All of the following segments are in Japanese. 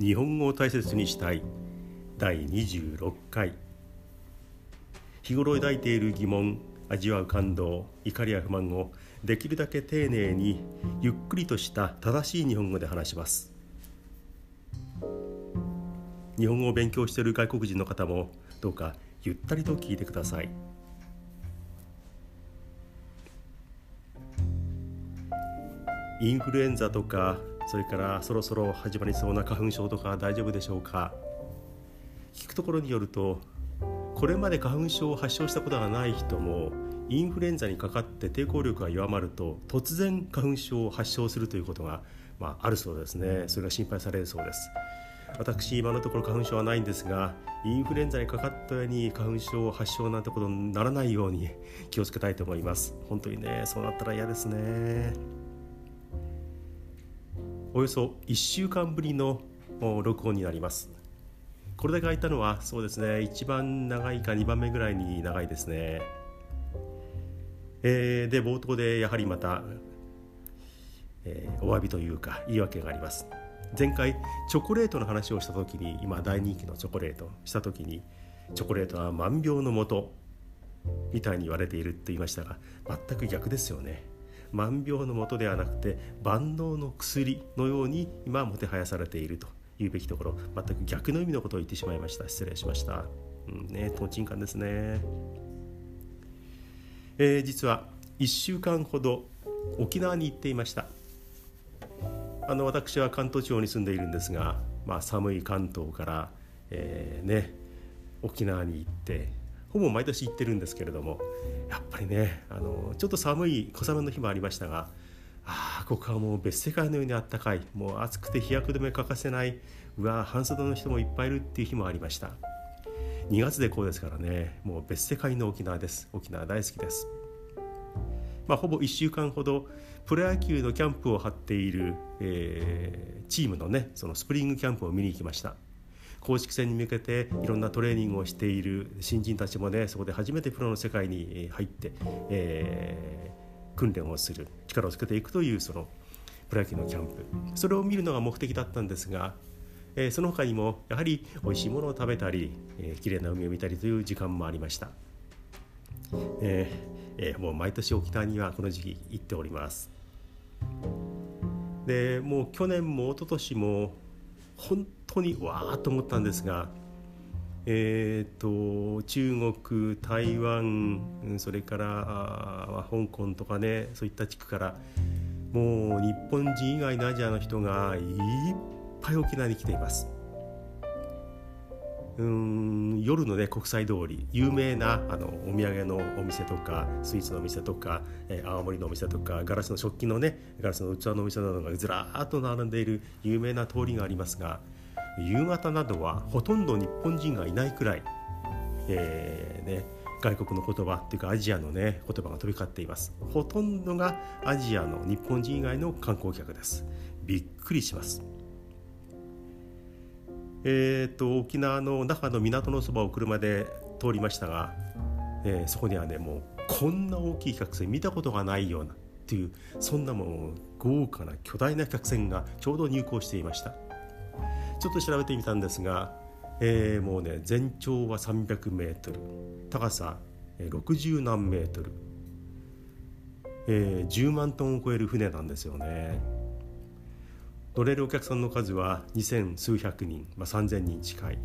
日本語を大切にしたい。第26回。日頃抱いている疑問味わう感動怒りや不満をできるだけ丁寧にゆっくりとした正しい日本語で話します。日本語を勉強している外国人の方もどうかゆったりと聞いてください。インフルエンザとかそれからそろそろ始まりそうな花粉症とか大丈夫でしょうか？聞くところによるとこれまで花粉症を発症したことがない人もインフルエンザにかかって抵抗力が弱まると突然花粉症を発症するということが、まあ、あるそうですね。それが心配されるそうです。私今のところ花粉症はないんですがインフルエンザにかかったように花粉症発症なんてことにならないように気をつけたいと思います。本当にねそうなったら嫌ですね。およそ1週間ぶりの録音になります。これだけ空いたのはそうですね一番長いか2番目ぐらいに長いですね。えー、で冒頭でやはりまた、えー、お詫びというか言い訳があります。前回チョコレートの話をした時に今大人気のチョコレートした時にチョコレートは万病のもとみたいに言われていると言いましたが全く逆ですよね。万病のもとではなくて万能の薬のように今もてはやされているというべきところ全く逆の意味のことを言ってしまいました。失礼しました。うんねとんちんかんですね。えー、実は1週間ほど沖縄に行っていました。あの私は関東地方に住んでいるんですが、まあ、寒い関東から、えー、ね、沖縄に行ってほぼ毎年行ってるんですけれどもやっぱりねあのちょっと寒い小雨の日もありましたがあここはもう別世界のようにあったかいもう暑くて日焼け止め欠かせないうわ半袖の人もいっぱいいるっていう日もありました。2月でこうですからねもう別世界の沖縄です。沖縄大好きです。まあ、ほぼ1週間ほどプロ野球のキャンプを張っている、えー、チームのねそのスプリングキャンプを見に行きました。公式戦に向けていろんなトレーニングをしている新人たちもねそこで初めてプロの世界に入って、えー、訓練をする力をつけていくというそのプロ野球のキャンプそれを見るのが目的だったんですが、えー、その他にもやはり美味しいものを食べたり、えー、綺麗な海を見たりという時間もありました。えーえー、もう毎年沖縄にはこの時期行っておりますでもう去年も一昨年も本当にわーと思ったんですがえーと、中国台湾それから香港とかねそういった地区からもう日本人以外のアジアの人がいっぱい沖縄に来ています。うん夜のね国際通り有名なあのお土産のお店とかスイーツのお店とか、えー、青森のお店とかガラスの食器のねガラスの器のお店などがずらーっと並んでいる有名な通りがありますが夕方などはほとんど日本人がいないくらい、えーね、外国の言葉っていうかアジアのね言葉が飛び交っています。ほとんどがアジアの日本人以外の観光客です。びっくりします。えーと、沖縄の那覇の港のそばを車で通りましたが、えー、そこにはねもうこんな大きい客船見たことがないようなっていうそんなもう豪華な巨大な客船がちょうど入港していました。ちょっと調べてみたんですが、えー、もうね全長は300メートル高さ60何メートル、えー、10万トンを超える船なんですよね。乗れるお客さんの数は2000数百人、まあ、3000人近い。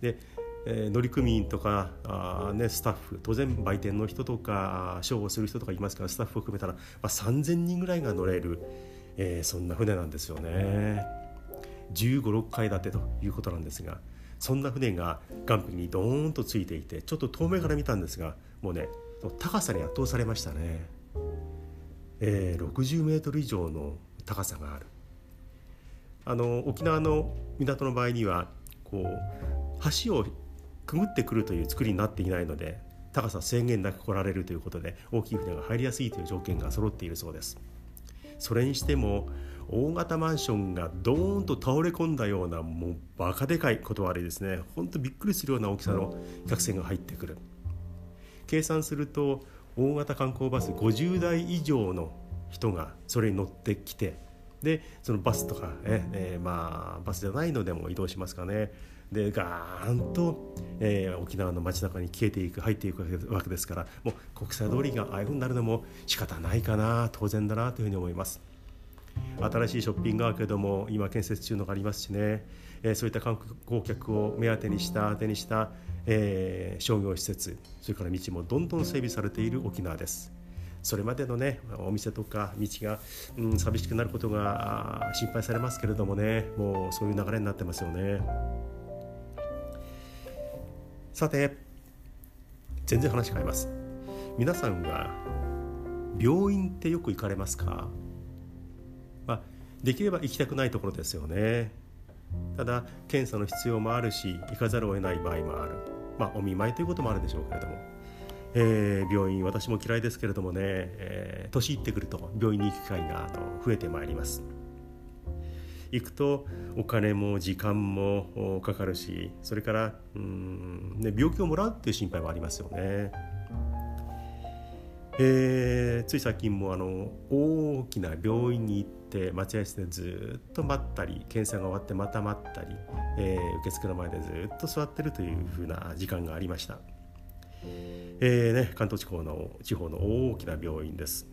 で、えー、乗組員とかあ、ね、スタッフ当然売店の人とかショーをする人とかいますからスタッフを含めたら、まあ、3000人ぐらいが乗れる、えー、そんな船なんですよね。1 5 6階建てということなんですがそんな船が岸壁にドーンとついていてちょっと遠目から見たんですがもうね高さに圧倒されましたね、えー、60メートル以上の高さがある。あの沖縄の港の場合にはこう橋をくぐってくるという作りになっていないので高さ制限なく来られるということで大きい船が入りやすいという条件が揃っているそうです。それにしても大型マンションがドーンと倒れ込んだようなもうバカでかいこと悪いですね。ほんとびっくりするような大きさの客船が入ってくる。計算すると大型観光バス50台以上の人がそれに乗ってきてでそのバスとかね、えー、まあバスじゃないのでも移動しますかねでガーンと、えー、沖縄の街中に消えていく入っていくわけですからもう国際通りがああいうふうになるのも仕方ないかな当然だなというふうに思います。新しいショッピングアーケードも今建設中のがありますしね、えー、そういった観光客を目当てにした当てにした、えー、商業施設それから道もどんどん整備されている沖縄です。それまでのねお店とか道が、うん、寂しくなることが心配されますけれどもねもうそういう流れになってますよね。さて全然話変えます。皆さんは病院ってよく行かれますか、まあ、できれば行きたくないところですよね。ただ検査の必要もあるし行かざるを得ない場合もある。まあお見舞いということもあるでしょうけれども、えー、病院私も嫌いですけれどもね、えー、年いってくると病院に行く機会があの増えてまいります行くとお金も時間もかかるしそれからうん、ね、病気をもらうっていう心配もありますよね。えー、つい最近もあの大きな病院に行って待合室でずっと待ったり検査が終わってまた待ったり、えー、受付の前でずっと座ってるというふうな時間がありました。えーね、関東地方の地方の大きな病院です。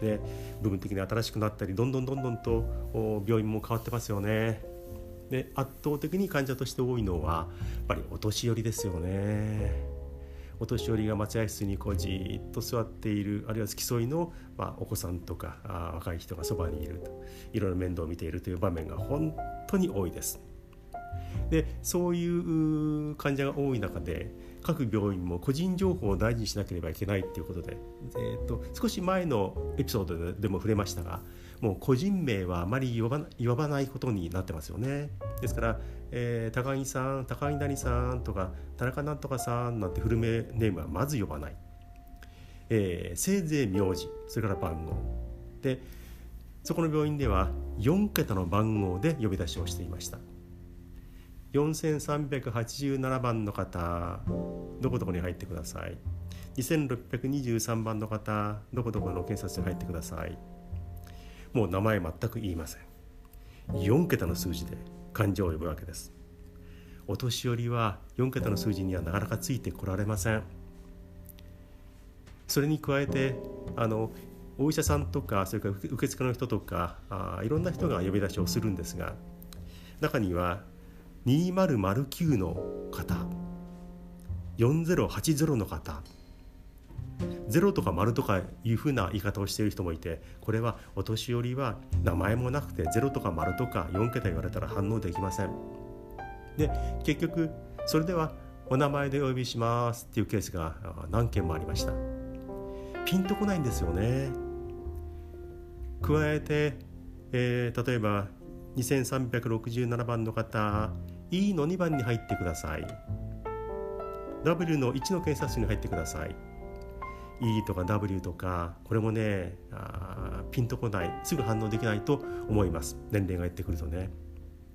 で部分的に新しくなったりどんどんどんどんと病院も変わってますよね。で圧倒的に患者として多いのはやっぱりお年寄りですよね。お年寄りが待合室にこうじっと座っているあるいは付き添いの、まあ、お子さんとかあ若い人がそばにいるといろいろ面倒を見ているという場面が本当に多いです。でそういう患者が多い中で各病院も個人情報を大事にしなければいけないっていうことで、えーと、少し前のエピソードでも触れましたがもう個人名はあまり呼ば呼ばないことになってますよね。ですから、えー、高木さん高木谷さんとか田中なんとかさんなんてフルネームはまず呼ばない。えー、せいぜい名字それから番号でそこの病院では4桁の番号で呼び出しをしていました。4387番の方どこどこに入ってください。2623番の方どこどこの検察に入ってください。もう名前全く言いません。4桁の数字で患者を呼ぶわけです。お年寄りは4桁の数字にはなかなかついてこられません。それに加えてあのお医者さんとかそれから受付の人とかあいろんな人が呼び出しをするんですが中には2009の方。4080の方。0とか丸とかいうふうな言い方をしている人もいてこれはお年寄りは名前もなくて0とか丸とか4桁言われたら反応できません。で結局それではお名前でお呼びしますっていうケースが何件もありました。ピンとこないんですよね。加えて、えー、例えば2367番の方。E の2番に入ってください。W の1の検査室に入ってください。E とか W とかこれもねあピンとこない。すぐ反応できないと思います。年齢がいってくるとね。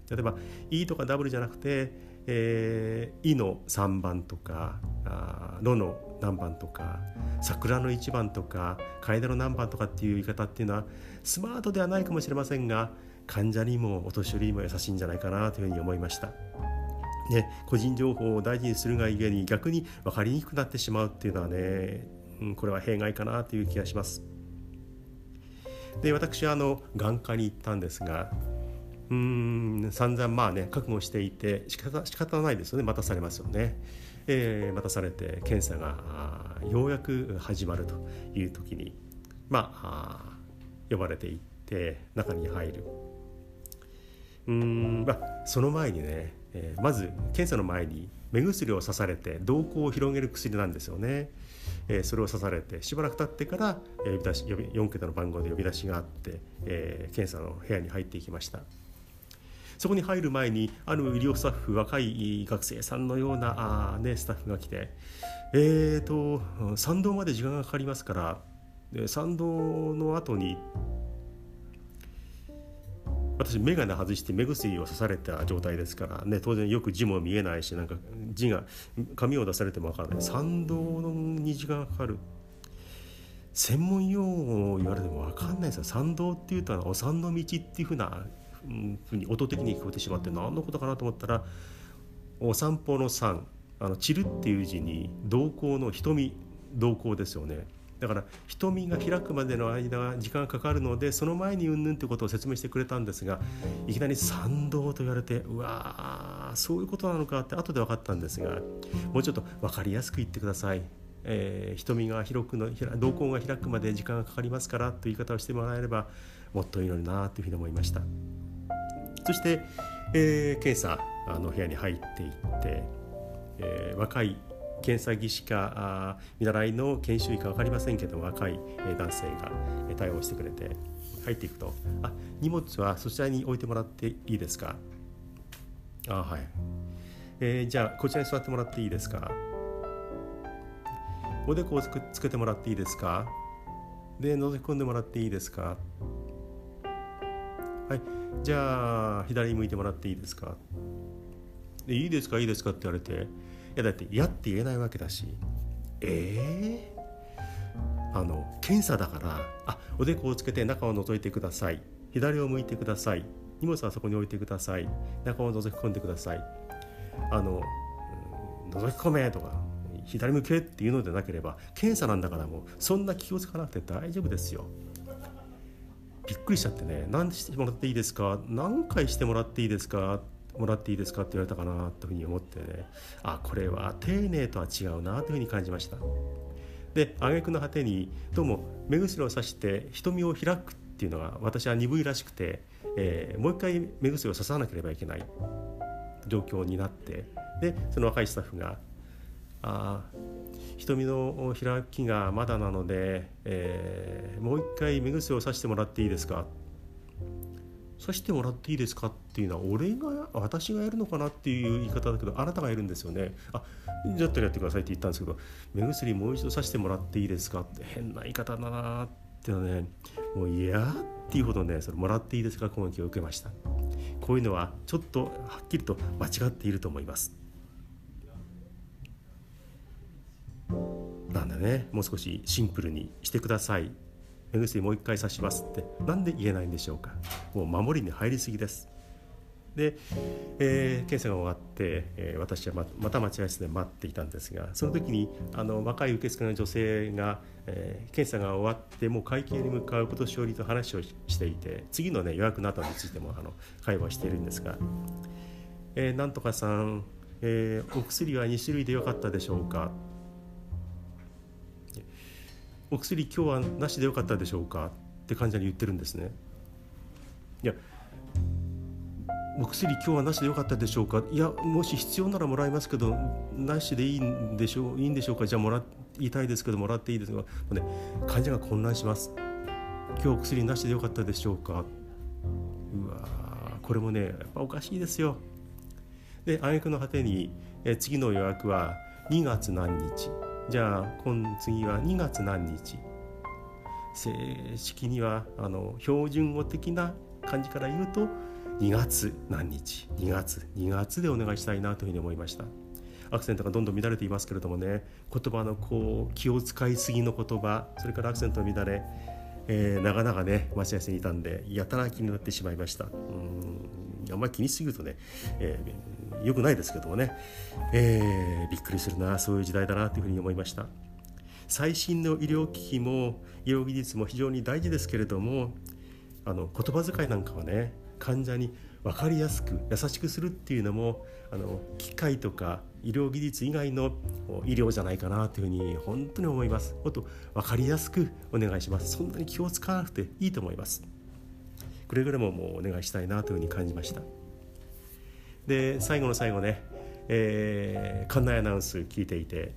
例えば E とか W じゃなくて、えー、E の3番とかあロの何番とか桜の1番とか楓の何番とかっていう言い方っていうのはスマートではないかもしれませんが患者にもお年寄りにも優しいんじゃないかなというふうに思いました。ね、個人情報を大事にするがゆえに逆に分かりにくくなってしまうっていうのはね、うん、これは弊害かなという気がします。で私はあの眼科に行ったんですがうーん散々まあね覚悟していて仕方仕方ないですよね待たされますよね。えー、待たされて検査がようやく始まるという時にまあ呼ばれていって中に入る。うんまあ、その前にね、えー、まず検査の前に目薬をさされて瞳孔を広げる薬なんですよね。えー、それをさされてしばらく経ってから呼び出し呼び4桁の番号で呼び出しがあって、えー、検査の部屋に入っていきましたそこに入る前にある医療スタッフ若い学生さんのようなあ、ね、スタッフが来てえーと参道まで時間がかかりますから参道の後に私眼鏡外して目薬をさされた状態ですからね当然よく字も見えないしなんか字が紙を出されても分からない。参道の虹がかかる。専門用語を言われても分かんないですよ。参道っていうとお産の道っていうふうなふうに音的に聞こえてしまって何のことかなと思ったらお散歩の散あの散るっていう字に瞳孔の瞳瞳孔ですよね。だから瞳が開くまでの間は時間がかかるのでその前にうんぬんってことを説明してくれたんですがいきなり参道と言われてうわーそういうことなのかって後で分かったんですがもうちょっと分かりやすく言ってください。えー、瞳が広くの瞳孔が開くまで時間がかかりますからという言い方をしてもらえればもっといいのになというふうに思いましたそして、えー、検査の部屋に入っていって、えー、若い検査技師か見習いの研修医か分かりませんけど若い男性が対応してくれて入っていくと「あ荷物はそちらに置いてもらっていいですか?」あはい、えー、じゃあこちらに座ってもらっていいですか？おでこをつくつけてもらっていいですか？で覗き込んでもらっていいですか？はい。じゃあ左向いてもらっていいですか？でいいですか？いいですか？って言われてやだって嫌って言えないわけだし。ええー、あの検査だからあおでこをつけて中を覗いてください。左を向いてください。荷物はそこに置いてください。中を覗き込んでください。あの覗き込めとか左向けっていうのでなければ検査なんだからもうそんな気をつかなくて大丈夫ですよ。びっくりしちゃってね。何してもらっていいですか？何回してもらっていいですか？もらっていいですかって言われたかなというふうに思ってね。あこれは丁寧とは違うなというふうに感じました。で挙句の果てにどうも目薬をさして瞳を開くっていうのが私は鈍いらしくて、えー、もう一回目薬をささなければいけない。状況になって。でその若いスタッフが「あ瞳の開きがまだなので、えー、もう一回目薬をさしてもらっていいですか?」さしてもらっていいですかっていうのは俺が私がやるのかなっていう言い方だけどあなたがやるんですよね。あじゃったらやってくださいって言ったんですけど目薬もう一度さしてもらっていいですかって変な言い方だなってねもう嫌っていうほどねそれもらっていいですか攻撃を受けました。こういうのはちょっとはっきりと間違っていると思います。なんだねもう少しシンプルにしてください。目薬もう一回刺しますって。なんで言えないんでしょうか。もう守りに入りすぎです。で、えー、検査が終わって、えー、私はまた待合室で待っていたんですがその時にあの若い受付の女性が、えー、検査が終わってもう会計に向かうことしおりと話をしていて次の、ね、予約の後についてもあの会話しているんですが「えー、なんとかさん、えー、お薬は2種類でよかったでしょうか?」お薬今日はなしでよかったでしょうかって患者に言ってるんですね。いやお薬今日はなしでよかったでしょうか？いやもし必要ならもらいますけどなしでいいんでしょういいんでしょうか？じゃあもらいたいですけどもらっていいですが、ね、患者が混乱します。今日薬なしでよかったでしょうか？うわこれもねやっぱおかしいですよ。で挙句の果てにえ次の予約は2月何日。じゃあ今次は2月何日？正式にはあの標準語的な感じから言うと2月何日？2月。2月でお願いしたいなというふうに思いました。アクセントがどんどん乱れていますけれどもね。言葉のこう気を使いすぎの言葉。それからアクセントの乱れ、えー、長々ね待ち合わせにいたんでやたら気になってしまいました。うん。あんまり気にしすぎるとね、えー、よくないですけどもね、えー、びっくりするなそういう時代だなというふうに思いました。最新の医療機器も医療技術も非常に大事ですけれどもあの言葉遣いなんかはね患者に分かりやすく優しくするっていうのもあの機械とか医療技術以外の医療じゃないかなというふうに本当に思います。もっと分かりやすくお願いします。そんなに気を使わなくていいと思います。くれぐれももうお願いしたいなというふうに感じました。で最後の最後ね、えー、館内アナウンス聞いていて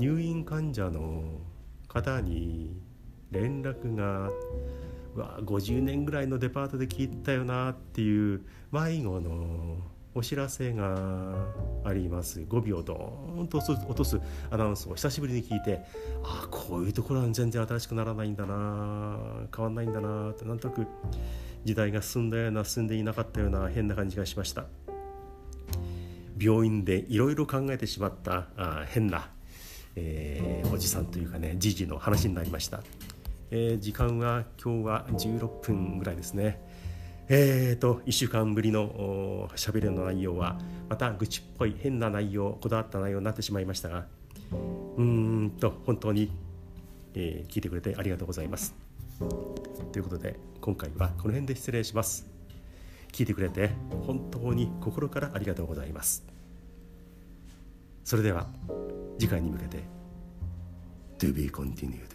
入院患者の方に連絡がわ50年ぐらいのデパートで聞いたよなっていう迷子のお知らせがあります。5秒ドーンと落とすアナウンスを久しぶりに聞いてああこういうところは全然新しくならないんだな変わんないんだなってなんとなく時代が進んだような進んでいなかったような変な感じがしました。病院でいろいろ考えてしまったあ変な、えー、おじさんというかねじじの話になりました、えー、時間は今日は16分ぐらいですね。えーと1週間ぶりのしゃべりの内容はまた愚痴っぽい変な内容こだわった内容になってしまいましたがうんと本当に、えー、聞いてくれてありがとうございます。ということで今回はこの辺で失礼します。聞いてくれて本当に心からありがとうございます。それでは次回に向けて To be continued.